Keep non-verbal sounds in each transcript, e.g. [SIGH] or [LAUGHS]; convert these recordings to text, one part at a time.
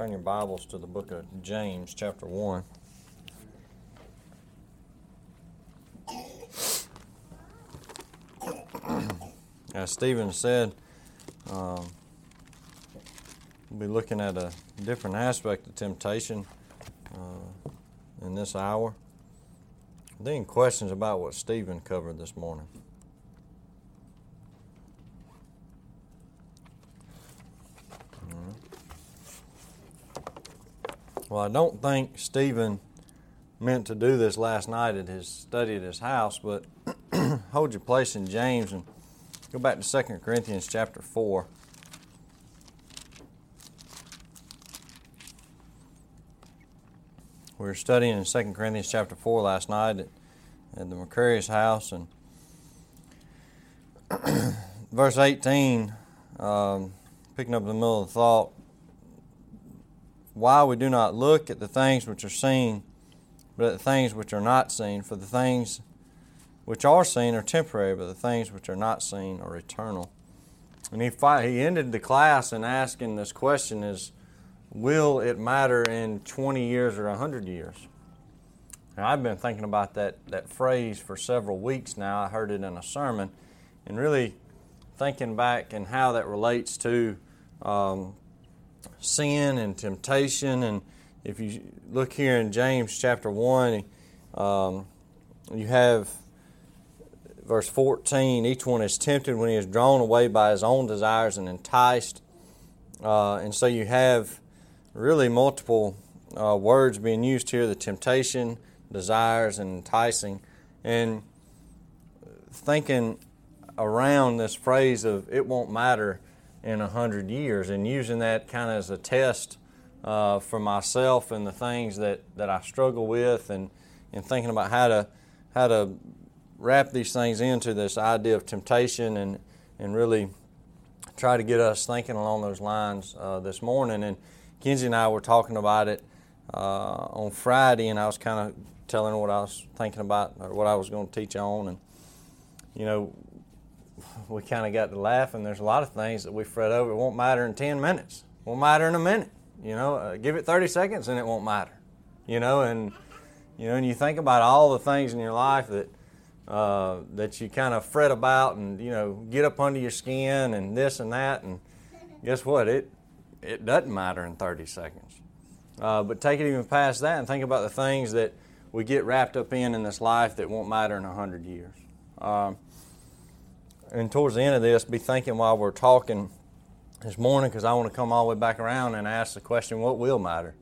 Turn your Bibles to the book of James, chapter 1. As Stephen said, um, we'll be looking at a different aspect of temptation uh, in this hour. Then questions about what Stephen covered this morning. Well, I don't think Stephen meant to do this last night at his study at his house, but [CLEARS THROAT] hold your place in James and go back to 2 Corinthians chapter 4. We were studying in 2 Corinthians chapter 4 last night at, at the Mercurius house, and [CLEARS THROAT] verse 18, um, picking up in the middle of the thought, why we do not look at the things which are seen, but at the things which are not seen. For the things which are seen are temporary, but the things which are not seen are eternal. And he, he ended the class in asking this question is, will it matter in 20 years or 100 years? Now, I've been thinking about that, that phrase for several weeks now. I heard it in a sermon, and really thinking back and how that relates to um, sin and temptation. And if you look here in James chapter 1, um, you have verse 14 each one is tempted when he is drawn away by his own desires and enticed. Uh, and so you have really multiple uh, words being used here the temptation, desires, and enticing. And thinking around this phrase of it won't matter in a hundred years, and using that kind of as a test uh, for myself and the things that, that I struggle with, and, and thinking about how to how to wrap these things into this idea of temptation, and and really try to get us thinking along those lines uh, this morning. And Kenzie and I were talking about it uh, on Friday, and I was kind of telling her what I was thinking about or what I was going to teach on, and you know [LAUGHS] we kind of got to laughing. There's a lot of things that we fret over. It won't matter in 10 minutes. It won't matter in a minute. You know, uh, give it 30 seconds and it won't matter. You know, and you know, and you think about all the things in your life that uh, that you kind of fret about and you know get up under your skin and this and that, and guess what? It it doesn't matter in 30 seconds. Uh, but take it even past that and think about the things that we get wrapped up in in this life that won't matter in 100 years. Um, and towards the end of this, be thinking while we're talking this morning, because I want to come all the way back around and ask the question what will matter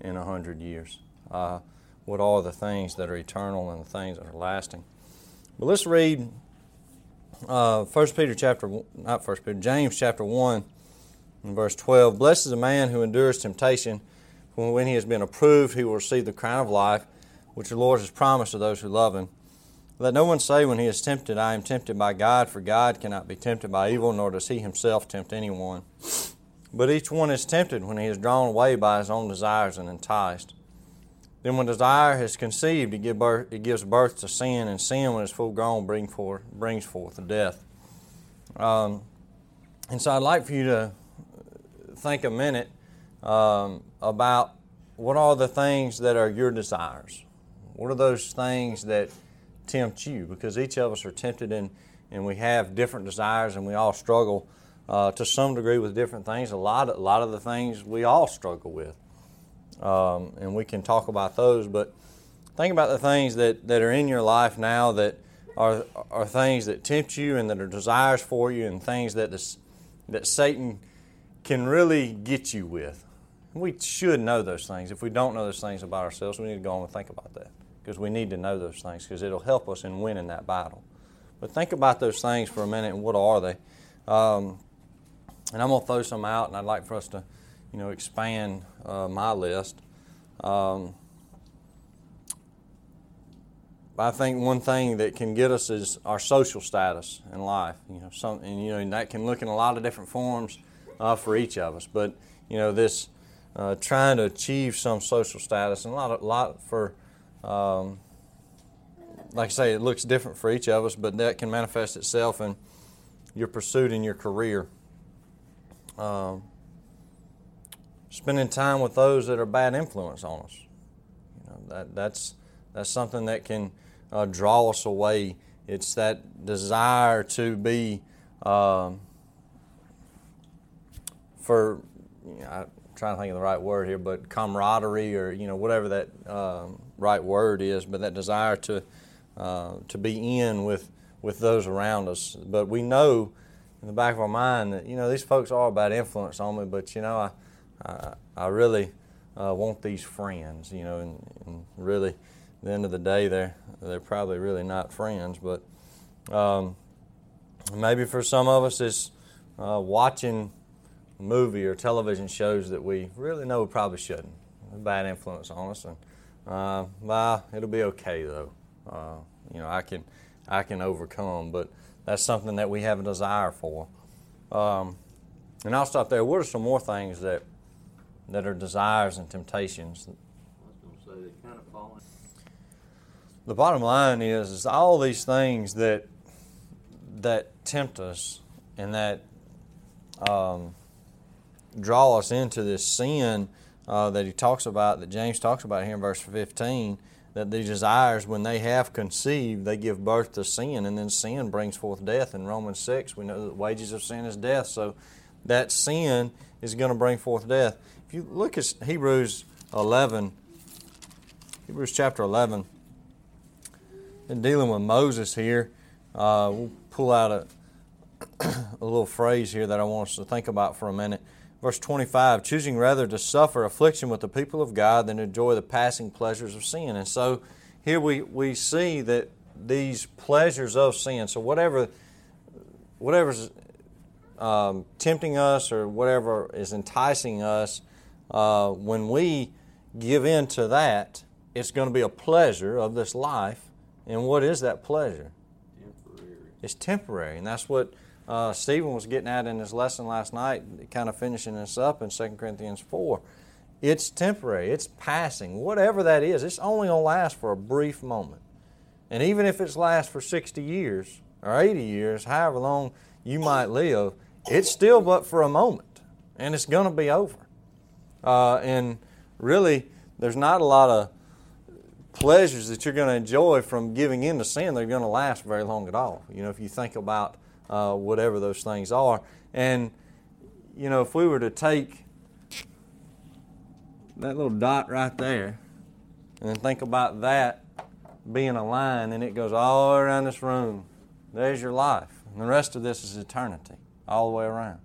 in a hundred years? Uh, what are the things that are eternal and the things that are lasting? But let's read uh, 1 Peter chapter, not 1 Peter, James chapter 1 and verse 12. Blessed is the man who endures temptation, for when he has been approved, he will receive the crown of life, which the Lord has promised to those who love him. Let no one say when he is tempted, I am tempted by God, for God cannot be tempted by evil, nor does he himself tempt anyone. But each one is tempted when he is drawn away by his own desires and enticed. Then, when desire has conceived, it, birth, it gives birth to sin, and sin, when it's full grown, brings forth death. Um, and so, I'd like for you to think a minute um, about what are the things that are your desires. What are those things that tempt you because each of us are tempted and, and we have different desires and we all struggle uh, to some degree with different things. A lot, a lot of the things we all struggle with. Um, and we can talk about those, but think about the things that, that are in your life now that are, are things that tempt you and that are desires for you and things that, this, that Satan can really get you with. We should know those things. If we don't know those things about ourselves, we need to go on and think about that because we need to know those things because it'll help us in winning that battle. But think about those things for a minute and what are they? Um, and I'm going to throw some out, and I'd like for us to, you know, expand uh, my list. Um, I think one thing that can get us is our social status in life. You know, some, and you know, and that can look in a lot of different forms uh, for each of us. But you know, this uh, trying to achieve some social status, and a lot, a lot for um, like I say, it looks different for each of us, but that can manifest itself in your pursuit in your career. Um, spending time with those that are bad influence on us. You know, that, that's, that's something that can uh, draw us away. It's that desire to be, um, for, you know, I'm trying to think of the right word here, but camaraderie or, you know, whatever that um, right word is, but that desire to, uh, to be in with, with those around us. But we know in the back of our mind that, you know, these folks are a bad influence on me, but, you know, I, I, I really uh, want these friends, you know, and, and, really, at the end of the day, they're they're probably really not friends, but um, maybe for some of us, it's uh, watching movie or television shows that we really know we probably shouldn't. A bad influence on us, and uh, well, it'll be okay though. Uh, you know, I can I can overcome, but that's something that we have a desire for. Um, and I'll stop there. What are some more things that that are desires and temptations. The bottom line is, is all these things that that tempt us and that um, draw us into this sin uh, that he talks about, that James talks about here in verse 15, that these desires, when they have conceived, they give birth to sin, and then sin brings forth death. In Romans 6, we know that the wages of sin is death, so that sin is going to bring forth death. If you look at Hebrews 11, Hebrews chapter 11, and dealing with Moses here, uh, we'll pull out a, [COUGHS] a little phrase here that I want us to think about for a minute. Verse 25, choosing rather to suffer affliction with the people of God than enjoy the passing pleasures of sin. And so here we, we see that these pleasures of sin, so whatever whatever's um, tempting us or whatever is enticing us, uh, when we give in to that, it's going to be a pleasure of this life. And what is that pleasure? Temporary. It's temporary. And that's what uh, Stephen was getting at in his lesson last night, kind of finishing this up in 2 Corinthians 4. It's temporary, it's passing. Whatever that is, it's only going to last for a brief moment. And even if it's lasts for 60 years or 80 years, however long you might live, it's still but for a moment. And it's going to be over. Uh, and really, there's not a lot of pleasures that you're going to enjoy from giving in to sin. They're going to last very long at all. You know, if you think about uh, whatever those things are. And, you know, if we were to take that little dot right there and then think about that being a line and it goes all around this room, there's your life. And the rest of this is eternity, all the way around.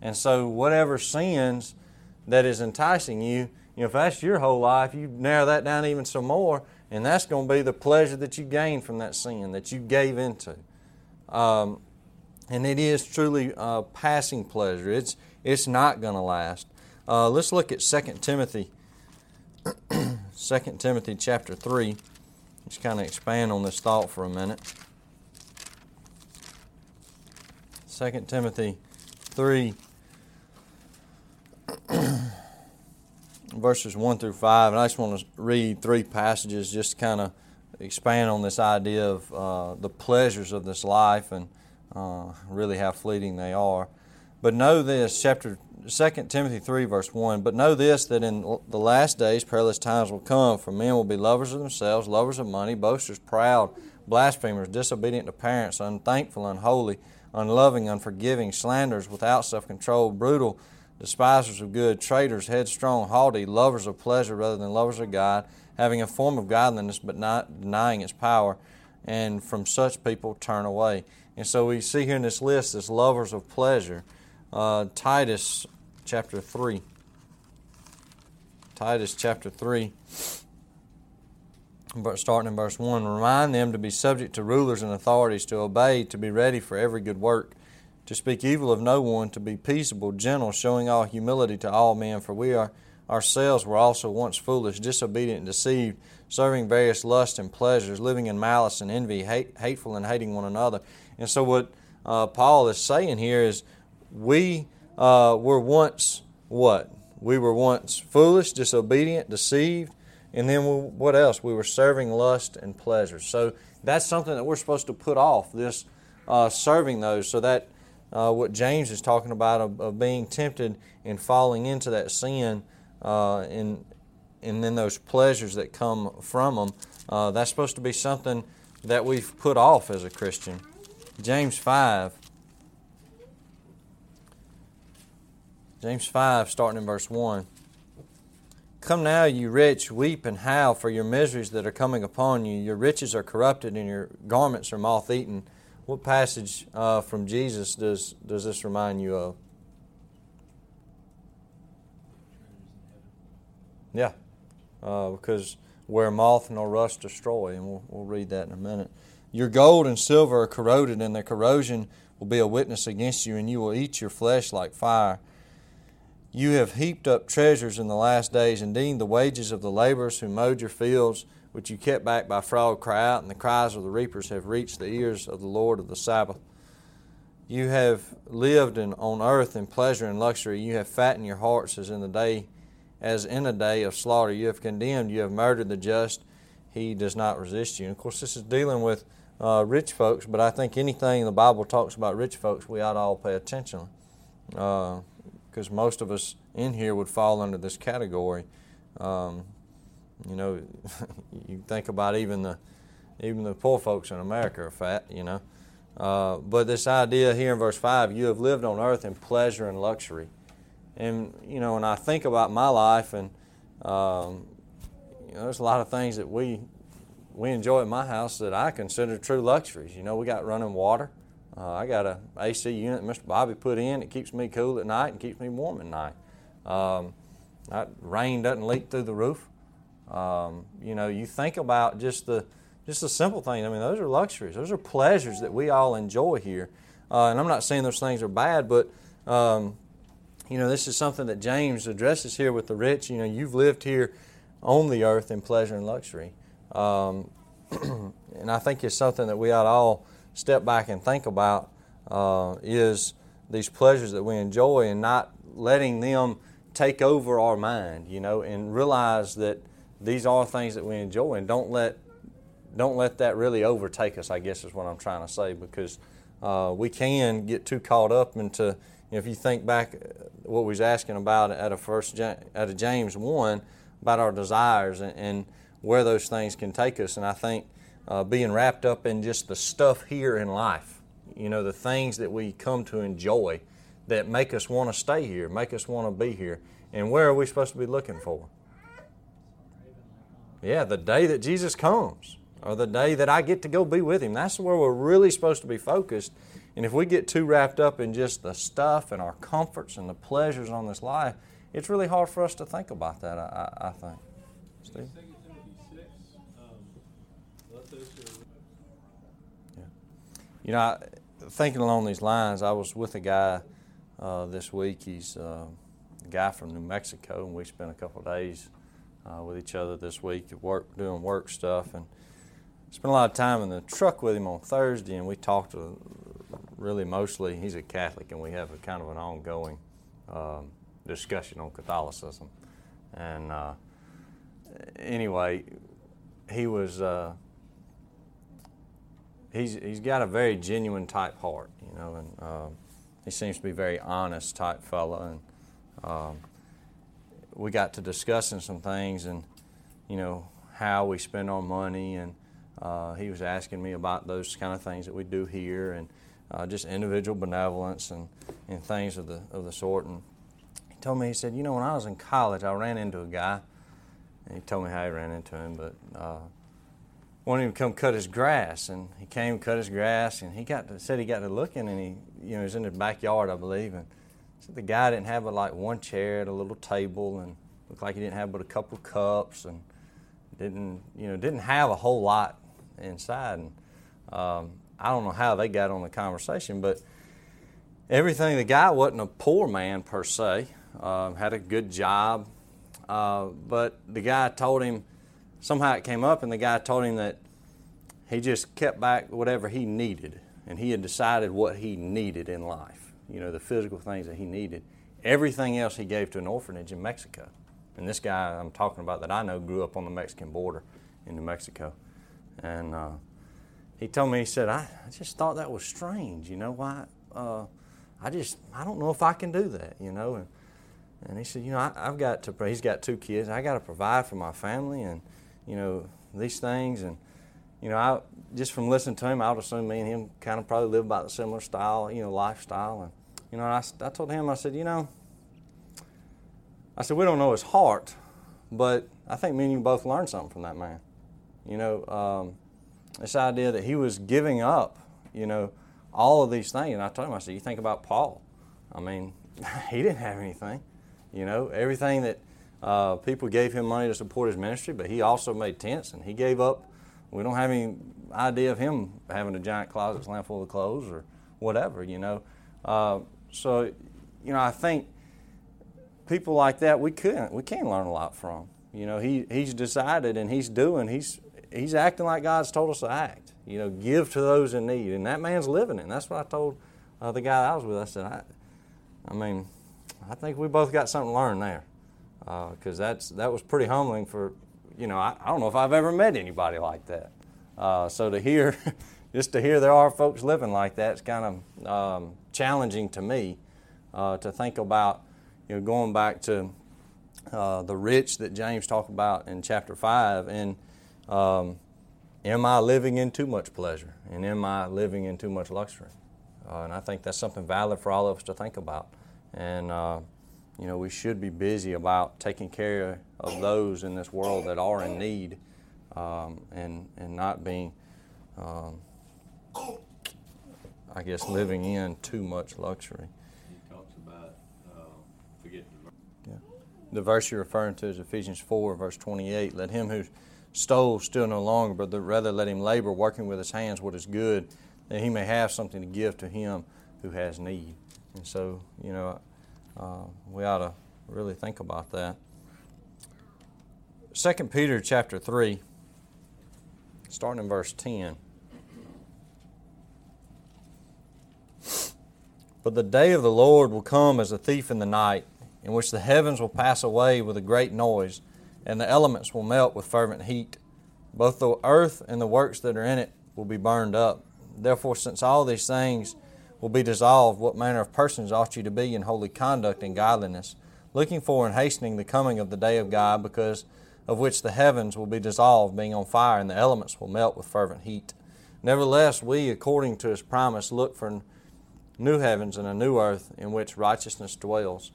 And so, whatever sins that is enticing you, you know, if that's your whole life, you narrow that down even some more, and that's going to be the pleasure that you gain from that sin that you gave into. Um, and it is truly a passing pleasure. It's it's not going to last. Uh, let's look at 2 Timothy. [CLEARS THROAT] 2 Timothy chapter 3. Just kind of expand on this thought for a minute. 2 Timothy 3 [CLEARS THROAT] verses 1 through 5. And I just want to read three passages just to kind of expand on this idea of uh, the pleasures of this life and uh, really how fleeting they are. But know this, chapter 2 Timothy 3, verse 1. But know this, that in the last days perilous times will come, for men will be lovers of themselves, lovers of money, boasters, proud, blasphemers, disobedient to parents, unthankful, unholy, unloving, unforgiving, slanderers, without self control, brutal despisers of good, traitors, headstrong, haughty, lovers of pleasure rather than lovers of God, having a form of godliness but not denying its power, and from such people turn away. And so we see here in this list as lovers of pleasure. Uh, Titus chapter 3. Titus chapter 3, starting in verse 1. Remind them to be subject to rulers and authorities, to obey, to be ready for every good work to speak evil of no one, to be peaceable, gentle, showing all humility to all men, for we are ourselves were also once foolish, disobedient, and deceived, serving various lusts and pleasures, living in malice and envy, hate, hateful and hating one another. And so, what uh, Paul is saying here is, we uh, were once what? We were once foolish, disobedient, deceived, and then we, what else? We were serving lust and pleasure. So that's something that we're supposed to put off. This uh, serving those, so that uh, what James is talking about of, of, being tempted and falling into that sin uh, and, and then those pleasures that come from them. Uh, that's supposed to be something that we've put off as a Christian. James 5. James 5, starting in verse 1. Come now, you rich, weep and howl for your miseries that are coming upon you. Your riches are corrupted and your garments are moth eaten. What passage uh, from Jesus does, does this remind you of? Yeah, uh, because where moth nor rust destroy, and we'll, we'll read that in a minute. Your gold and silver are corroded, and their corrosion will be a witness against you, and you will eat your flesh like fire. You have heaped up treasures in the last days. Indeed, the wages of the laborers who mowed your fields, which you kept back by fraud, cry out, and the cries of the reapers have reached the ears of the Lord of the Sabbath. You have lived in, on earth in pleasure and luxury. You have fattened your hearts as in the day, as in a day of slaughter. You have condemned. You have murdered the just. He does not resist you. And of course, this is dealing with uh, rich folks, but I think anything the Bible talks about rich folks, we ought to all pay attention. Uh, because most of us in here would fall under this category. Um, you know, [LAUGHS] you think about even the even the poor folks in America are fat. You know, uh, but this idea here in verse five, you have lived on earth in pleasure and luxury, and you know, when I think about my life, and um, you know, there's a lot of things that we we enjoy at my house that I consider true luxuries. You know, we got running water. Uh, I got a AC unit Mr. Bobby put in. It keeps me cool at night and keeps me warm at night. Um, that rain doesn't leak through the roof. Um, you know, you think about just the just the simple things. I mean, those are luxuries. Those are pleasures that we all enjoy here. Uh, and I'm not saying those things are bad, but um, you know, this is something that James addresses here with the rich. You know, you've lived here on the earth in pleasure and luxury, um, [CLEARS THROAT] and I think it's something that we ought to all step back and think about uh, is these pleasures that we enjoy and not letting them take over our mind, you know, and realize that these are things that we enjoy and don't let don't let that really overtake us. I guess is what I'm trying to say because uh, we can get too caught up into. You know, if you think back, what we was asking about at a first at a James one about our desires and, and where those things can take us, and I think uh, being wrapped up in just the stuff here in life. You know, the things that we come to enjoy that make us want to stay here, make us want to be here. And where are we supposed to be looking for? Yeah, the day that Jesus comes, or the day that I get to go be with Him. That's where we're really supposed to be focused. And if we get too wrapped up in just the stuff and our comforts and the pleasures on this life, it's really hard for us to think about that, I, I, I think. Steve? You know, I, thinking along these lines, I was with a guy uh, this week. He's uh, a guy from New Mexico, and we spent a couple days uh, with each other this week, at work doing work stuff, and spent a lot of time in the truck with him on Thursday, and we talked to, really mostly. He's a Catholic, and we have a kind of an ongoing um, discussion on Catholicism. And uh, anyway, he was uh, he's he's got a very genuine type heart, you know, and uh, he seems to be a very honest type fellow. And um, we got to discussing some things, and you know how we spend our money, and uh, he was asking me about those kind of things that we do here, and uh, just individual benevolence and, and things of the of the sort. And he told me, he said, you know, when I was in college, I ran into a guy, and he told me how he ran into him, but uh, wanted him to come cut his grass, and he came cut his grass, and he got to, said he got to looking, and he you know was in his backyard, I believe, and said the guy didn't have but like one chair and a little table, and looked like he didn't have but a couple cups, and didn't you know didn't have a whole lot inside, and um, I don't know how they got on the conversation, but everything the guy wasn't a poor man per se, um, had a good job, uh, but the guy told him somehow it came up, and the guy told him that he just kept back whatever he needed, and he had decided what he needed in life. You know, the physical things that he needed. Everything else he gave to an orphanage in Mexico. And this guy I'm talking about that I know grew up on the Mexican border in New Mexico, and uh, he told me he said I, I just thought that was strange. You know why? Uh, I just, I don't know if I can do that, you know. And, and he said, you know, I, have got to, he's got two kids. I got to provide for my family and, you know, these things. And, you know, I just from listening to him, I would assume me and him kind of probably live about a similar style, you know, lifestyle. And, you know, I, I told him, I said, you know, I said, we don't know his heart, but I think me and you both learned something from that man. You know, um, this idea that he was giving up, you know, all of these things. And I told him, I said, you think about Paul. I mean, [LAUGHS] he didn't have anything. You know, everything that uh, people gave him money to support his ministry, but he also made tents and he gave up. We don't have any idea of him having a giant closet slam full of clothes or whatever, you know. Uh, so, you know, I think people like that we can we can learn a lot from. You know, he he's decided and he's doing he's he's acting like God's told us to act. You know, give to those in need, and that man's living it. That's what I told uh, the guy I was with. I said, I, I mean, I think we both got something to learn there, because uh, that's that was pretty humbling for, you know, I, I, don't know if I've ever met anybody like that. Uh, so to hear, [LAUGHS] just to hear there are folks living like that, it's kind of um, challenging to me uh, to think about, you know, going back to uh, the rich that James talked about in chapter five and um, am I living in too much pleasure? And am I living in too much luxury? Uh, and I think that's something valid for all of us to think about. And, uh, you know, we should be busy about taking care of those in this world that are in need um, and, and not being, um, I guess, living in too much luxury. He talks about, uh, forget the verse. Yeah. The verse you're referring to is Ephesians 4, verse 28. Let him who stole still no longer, but rather let him labor, working with his hands what is good, that he may have something to give to him who has need. And so, you know, uh, we ought to really think about that. 2 Peter chapter 3, starting in verse 10. But the day of the Lord will come as a thief in the night, in which the heavens will pass away with a great noise and the elements will melt with fervent heat. Both the earth and the works that are in it will be burned up. Therefore, since all these things will be dissolved, what manner of persons ought you to be in holy conduct and godliness, looking for and hastening the coming of the day of God, because of which the heavens will be dissolved, being on fire, and the elements will melt with fervent heat. Nevertheless, we, according to his promise, look for new heavens and a new earth in which righteousness dwells.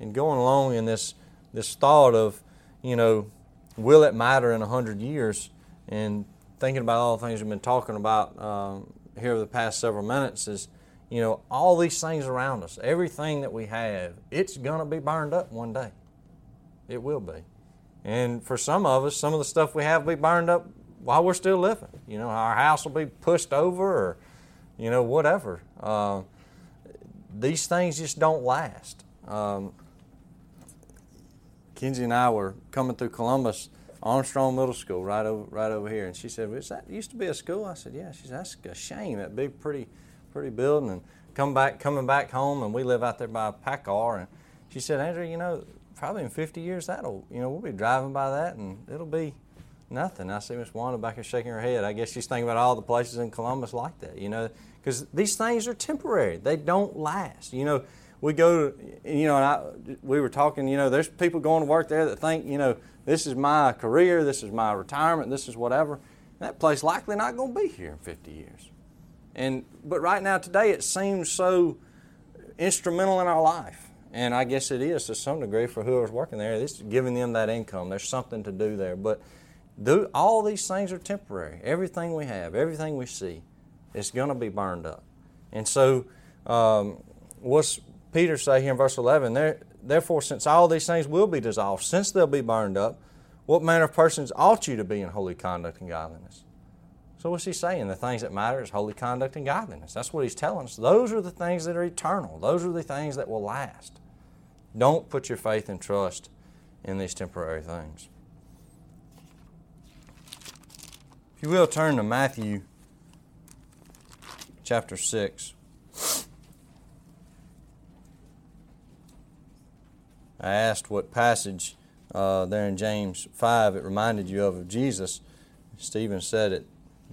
And going along in this, this thought of you know, will it matter in a hundred years? And thinking about all the things we've been talking about um, here over the past several minutes is, you know, all these things around us, everything that we have, it's going to be burned up one day. It will be. And for some of us, some of the stuff we have will be burned up while we're still living. You know, our house will be pushed over or, you know, whatever. Uh, these things just don't last. Um, Kenzie and I were coming through Columbus, Armstrong Middle School, right over right over here, and she said, "Is that used to be a school?" I said, "Yeah." She said, "That's a shame. That big, pretty, pretty building." And come back, coming back home, and we live out there by PACCAR, and she said, "Andrew, you know, probably in 50 years, that'll, you know, we'll be driving by that, and it'll be." Nothing. I see Miss Wanda back here shaking her head. I guess she's thinking about all the places in Columbus like that, you know, because these things are temporary. They don't last. You know, we go, to, you know, and I, we were talking, you know, there's people going to work there that think, you know, this is my career, this is my retirement, this is whatever. That place likely not going to be here in 50 years. And but right now today it seems so instrumental in our life. And I guess it is to some degree for whoever's working there. It's giving them that income. There's something to do there. But do, all these things are temporary. Everything we have, everything we see, is going to be burned up. And so, um, what's Peter say here in verse 11, Therefore, since all these things will be dissolved, since they'll be burned up, what manner of persons ought you to be in holy conduct and godliness? So, what's he saying? The things that matter is holy conduct and godliness. That's what he's telling us. Those are the things that are eternal, those are the things that will last. Don't put your faith and trust in these temporary things. If you will, turn to Matthew chapter 6. I asked what passage uh, there in James 5 it reminded you of of Jesus. Stephen said it.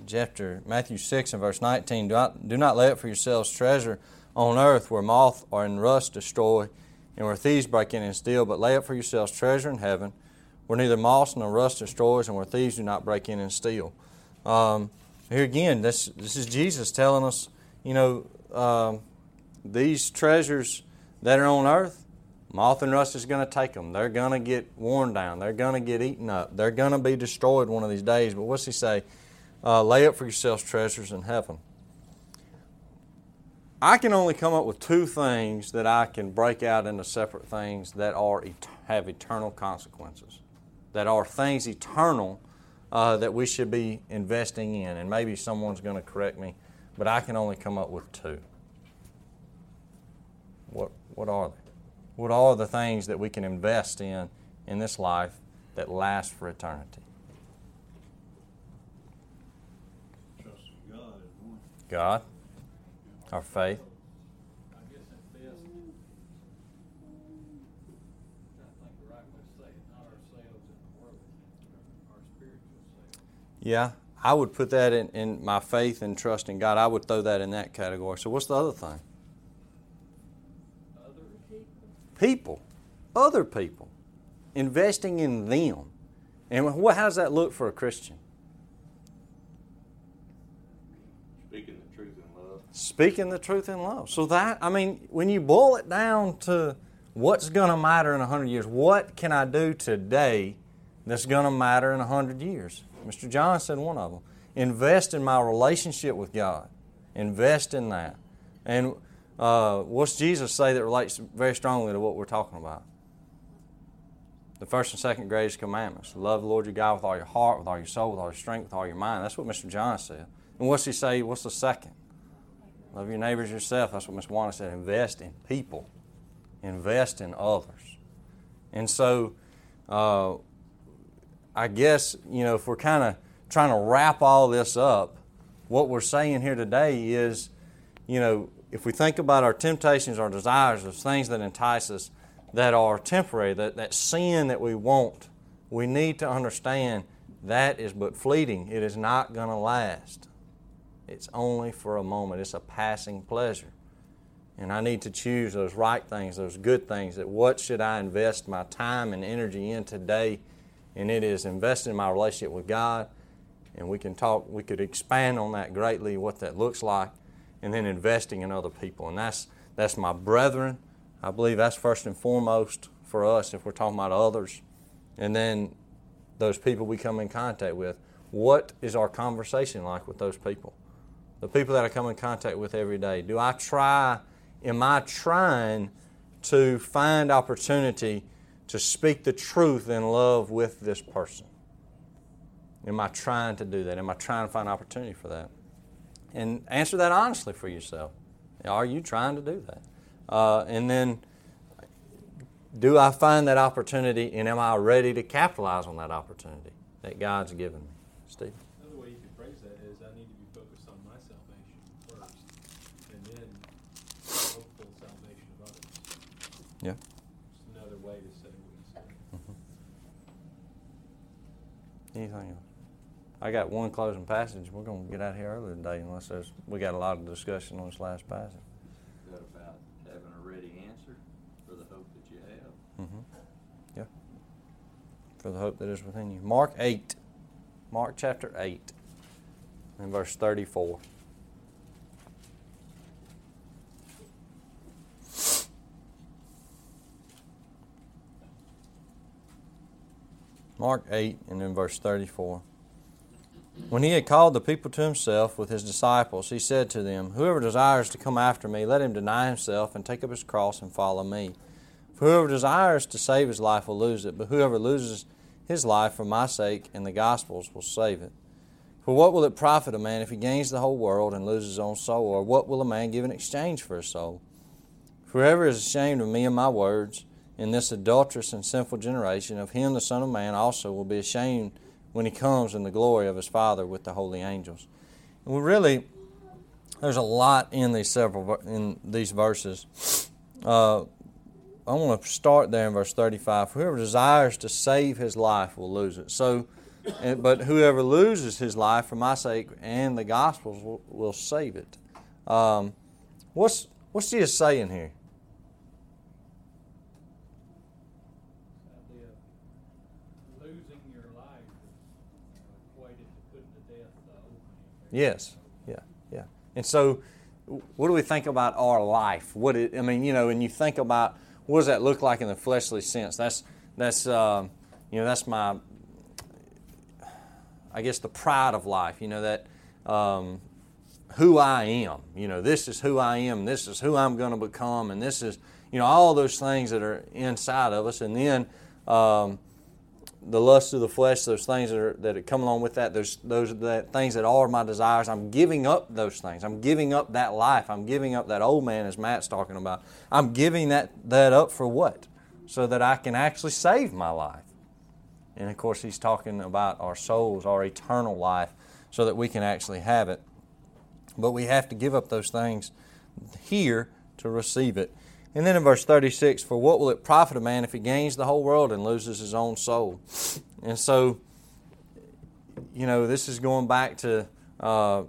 Chapter Matthew 6 and verse 19 do not, do not lay up for yourselves treasure on earth where moth or and rust destroy, and where thieves break in and steal. But lay up for yourselves treasure in heaven, where neither moth nor rust destroys, and where thieves do not break in and steal. Um, here again, this this is Jesus telling us, you know, um, these treasures that are on earth, moth and rust is going to take them. They're going to get worn down. They're going to get eaten up. They're going to be destroyed one of these days. But what's he say? Uh, lay up for yourselves treasures in heaven. I can only come up with two things that I can break out into separate things that are have eternal consequences, that are things eternal uh, that we should be investing in. And maybe someone's going to correct me, but I can only come up with two. What what are they? What are the things that we can invest in in this life that last for eternity? Trust in God is one. God, our faith. I guess at best, I think the right way to say it, not ourselves in the world, but our faith. Yeah, I would put that in, in my faith and trust in God. I would throw that in that category. So, what's the other thing? Other people. People, other people, investing in them. And how does that look for a Christian? Speaking the truth in love. Speaking the truth in love. So, that, I mean, when you boil it down to what's going to matter in 100 years, what can I do today that's going to matter in 100 years? Mr. John said one of them. Invest in my relationship with God. Invest in that. And uh, what's Jesus say that relates very strongly to what we're talking about? The first and second greatest commandments. Love the Lord your God with all your heart, with all your soul, with all your strength, with all your mind. That's what Mr. John said. And what's he say? What's the second? Love your neighbors yourself. That's what Ms. Wanda said. Invest in people. Invest in others. And so, uh, I guess, you know, if we're kind of trying to wrap all this up, what we're saying here today is, you know, if we think about our temptations, our desires, those things that entice us that are temporary, that, that sin that we want, we need to understand that is but fleeting. It is not going to last. It's only for a moment, it's a passing pleasure. And I need to choose those right things, those good things. That what should I invest my time and energy in today? And it is investing in my relationship with God. And we can talk, we could expand on that greatly, what that looks like, and then investing in other people. And that's that's my brethren. I believe that's first and foremost for us if we're talking about others. And then those people we come in contact with. What is our conversation like with those people? The people that I come in contact with every day. Do I try, am I trying to find opportunity to speak the truth in love with this person? Am I trying to do that? Am I trying to find opportunity for that? And answer that honestly for yourself. Are you trying to do that? Uh, and then, do I find that opportunity and am I ready to capitalize on that opportunity that God's given me? Steve? Another way you could phrase that is I need to be focused on my salvation first, and then hopeful salvation of others. Yeah. Just another way to say what you said. Anything else? I got one closing passage. We're going to get out of here early today unless there's, we got a lot of discussion on this last passage. That about having a ready answer for the hope that you have? Mm-hmm. Yeah. For the hope that is within you. Mark 8. Mark chapter 8 and verse 34. Mark 8 and then verse 34. When he had called the people to himself with his disciples, he said to them, Whoever desires to come after me, let him deny himself and take up his cross and follow me. For whoever desires to save his life will lose it, but whoever loses his life for my sake and the gospel's will save it. For what will it profit a man if he gains the whole world and loses his own soul? Or what will a man give in exchange for his soul? Whoever is ashamed of me and my words in this adulterous and sinful generation, of him the Son of Man also will be ashamed when he comes in the glory of his Father with the holy angels. And we really, there's a lot in these several in these verses. Uh, I want to start there in verse 35. Whoever desires to save his life will lose it. So, but whoever loses his life for my sake and the gospel's will, will save it. Um, what's What's Jesus saying here? idea of losing your life is equated to putting to death the old man. Yes. Yeah. Yeah. And so, what do we think about our life? What it, I mean, you know, and you think about what does that look like in the fleshly sense? That's that's um, you know that's my I guess the pride of life. You know that um, who I am. You know this is who I am. This is who I'm going to become, and this is you know all those things that are inside of us, and then. Um, the lust of the flesh, those things that, are, that come along with that, those those that things that are my desires. I'm giving up those things. I'm giving up that life. I'm giving up that old man, as Matt's talking about. I'm giving that that up for what? So that I can actually save my life. And of course, he's talking about our souls, our eternal life, so that we can actually have it. But we have to give up those things here to receive it. And then in verse 36, for what will it profit a man if he gains the whole world and loses his own soul? And so, you know, this is going back to uh,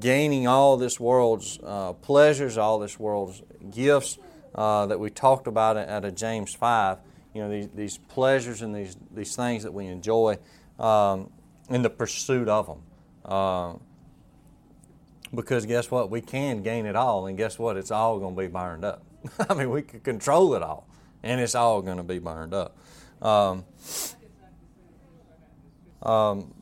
gaining all this world's uh, pleasures, all this world's gifts uh, that we talked about out of James 5. You know, these, these pleasures and these, these things that we enjoy um, in the pursuit of them. Because guess what? We can gain it all, and guess what? It's all going to be burned up. [LAUGHS] I mean, we can control it all, and it's all going to be burned up. Um, um,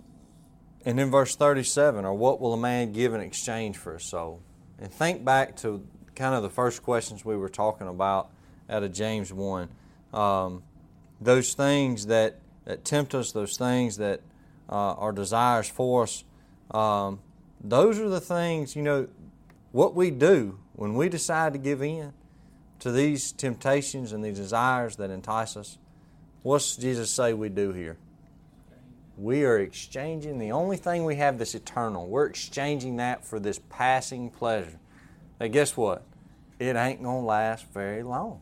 and then verse 37, or what will a man give in exchange for his soul? And think back to kind of the first questions we were talking about out of James 1. Um, those things that, that tempt us, those things that uh, are desires for us, um, those are the things, you know, what we do when we decide to give in to these temptations and these desires that entice us. What's Jesus say we do here? We are exchanging the only thing we have that's eternal. We're exchanging that for this passing pleasure. Now, guess what? It ain't going to last very long.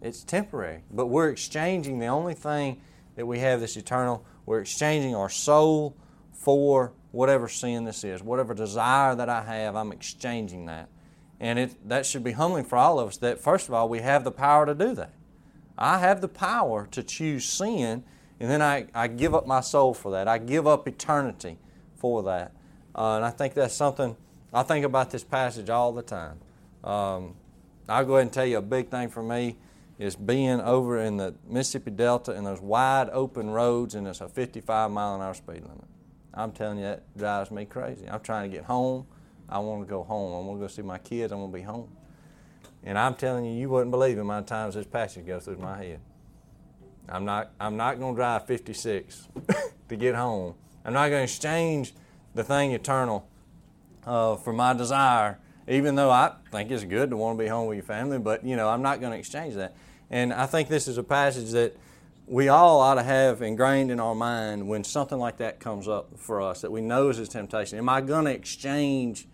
It's temporary. But we're exchanging the only thing that we have that's eternal. We're exchanging our soul for whatever sin this is. Whatever desire that I have, I'm exchanging that. And it, that should be humbling for all of us that, first of all, we have the power to do that. I have the power to choose sin, and then I, I give up my soul for that. I give up eternity for that. Uh, and I think that's something, I think about this passage all the time. Um, I'll go ahead and tell you a big thing for me is being over in the Mississippi Delta in those wide open roads and it's a 55 mile an hour speed limit. I'm telling you, that drives me crazy. I'm trying to get home. I want to go home. I want to go see my kids. I want to be home. And I'm telling you, you wouldn't believe amount of times this passage goes through my head. I'm not, I'm not going to drive 56 [LAUGHS] to get home. I'm not going to exchange the thing eternal uh, for my desire, even though I think it's good to want to be home with your family, but, you know, I'm not going to exchange that. And I think this is a passage that we all ought to have ingrained in our mind when something like that comes up for us that we know is a temptation. Am I going to exchange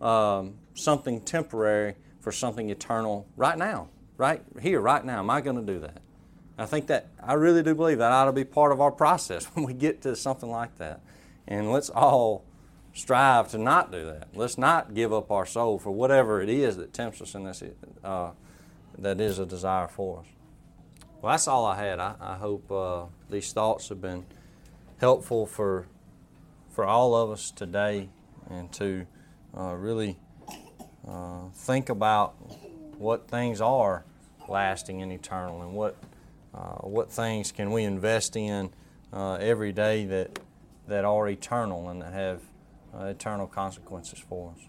um, something temporary for something eternal right now, right here, right now? Am I going to do that? I think that I really do believe that ought to be part of our process [LAUGHS] when we get to something like that. And let's all strive to not do that. Let's not give up our soul for whatever it is that tempts us this, uh, that is a desire for us. Well, that's all I had. I, I hope uh, these thoughts have been helpful for for all of us today, and to uh, really uh, think about what things are lasting and eternal, and what uh, what things can we invest in uh, every day that that are eternal and that have uh, eternal consequences for us.